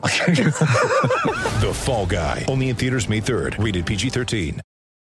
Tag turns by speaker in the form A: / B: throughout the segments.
A: The Fall Guy. Only in theaters May 3rd. Rated PG-13.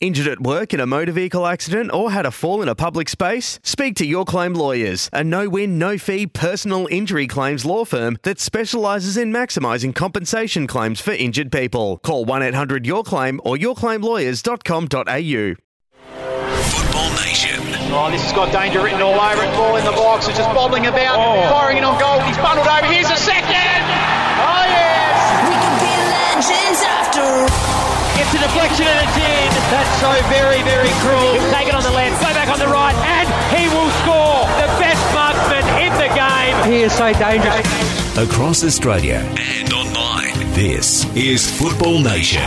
B: Injured at work in a motor vehicle accident or had a fall in a public space? Speak to Your Claim Lawyers, a no win, no fee personal injury claims law firm that specialises in maximising compensation claims for injured people. Call 1 800 Your Claim or yourclaimlawyers.com.au.
C: Football Nation.
D: Oh, this has got danger written all over it. Ball in the box. It's just bobbling about. Oh. Firing in on goal. He's so very, very cruel. He'll take it on the left, go back on the right, and he will score. The best marksman in the game. He is so dangerous.
C: Across Australia and online. This is Football Nation.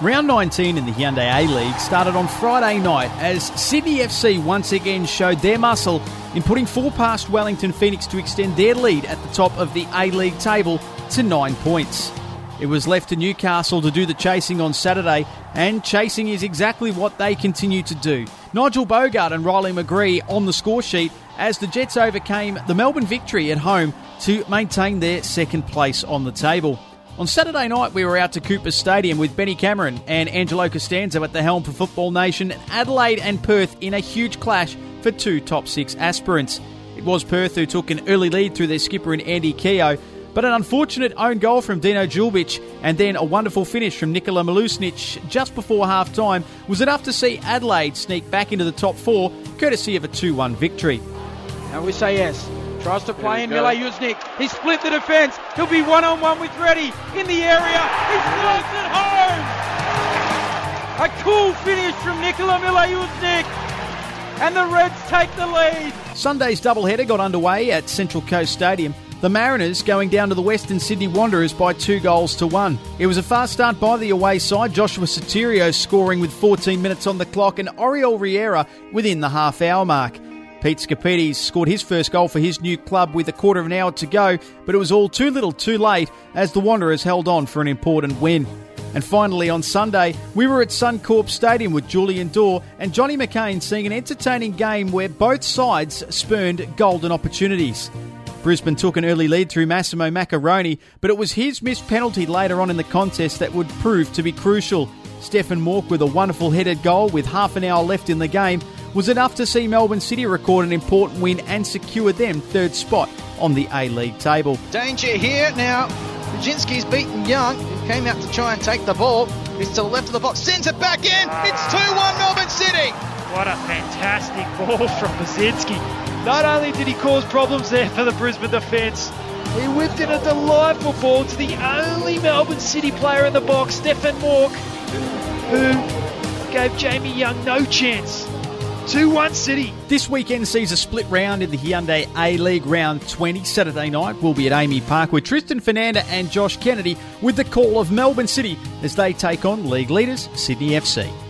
E: Round 19 in the Hyundai A League started on Friday night as Sydney FC once again showed their muscle in putting four past Wellington Phoenix to extend their lead at the top of the A League table to nine points. It was left to Newcastle to do the chasing on Saturday, and chasing is exactly what they continue to do. Nigel Boogaard and Riley McGree on the score sheet as the Jets overcame the Melbourne victory at home to maintain their second place on the table. On Saturday night, we were out to Cooper Stadium with Benny Cameron and Angelo Costanzo at the helm for Football Nation, Adelaide and Perth in a huge clash for two top six aspirants. It was Perth who took an early lead through their skipper in Andy Keogh, but an unfortunate own goal from Dino Djulbic and then a wonderful finish from Nikola Mileusnic just before half time was enough to see Adelaide sneak back into the top four, courtesy of a 2 1 victory.
D: And we say yes. Tries to play in Mileusnic. He split the defence. He'll be one on one with Reddy in the area. He slots it home. A cool finish from Nikola Mileusnic. And the Reds take the lead.
E: Sunday's doubleheader got underway at Central Coast Stadium. The Mariners going down to the Western Sydney Wanderers by two goals to one. It was a fast start by the away side, Joshua Sotirio scoring with 14 minutes on the clock and Oriol Riera within the half hour mark. Pete Skapetis scored his first goal for his new club with a quarter of an hour to go, but it was all too little too late as the Wanderers held on for an important win. And finally, on Sunday, we were at Suncorp Stadium with Julian Dorr and Johnny McCain seeing an entertaining game where both sides spurned golden opportunities. Brisbane took an early lead through Massimo Maccarone, but it was his missed penalty later on in the contest that would prove to be crucial. Stefan Mauk with a wonderful headed goal with half an hour left in the game was enough to see Melbourne City record an important win and secure them third spot on the A League table.
D: Danger here now. Brzezinski's beaten Young, who came out to try and take the ball. He's to the left of the box, sends it back in. It's 2 1 Melbourne City.
F: What a fantastic ball from Basinski. Not only did he cause problems there for the Brisbane defence, he whipped in a delightful ball to the only Melbourne City player in the box, Stefan Mauk, who gave Jamie Young no chance. 2 1 City.
E: This weekend sees a split round in the Hyundai A League round 20. Saturday night will be at AAMI Park with Tristan Fernanda and Josh Kennedy with the call of Melbourne City as they take on league leaders Sydney FC.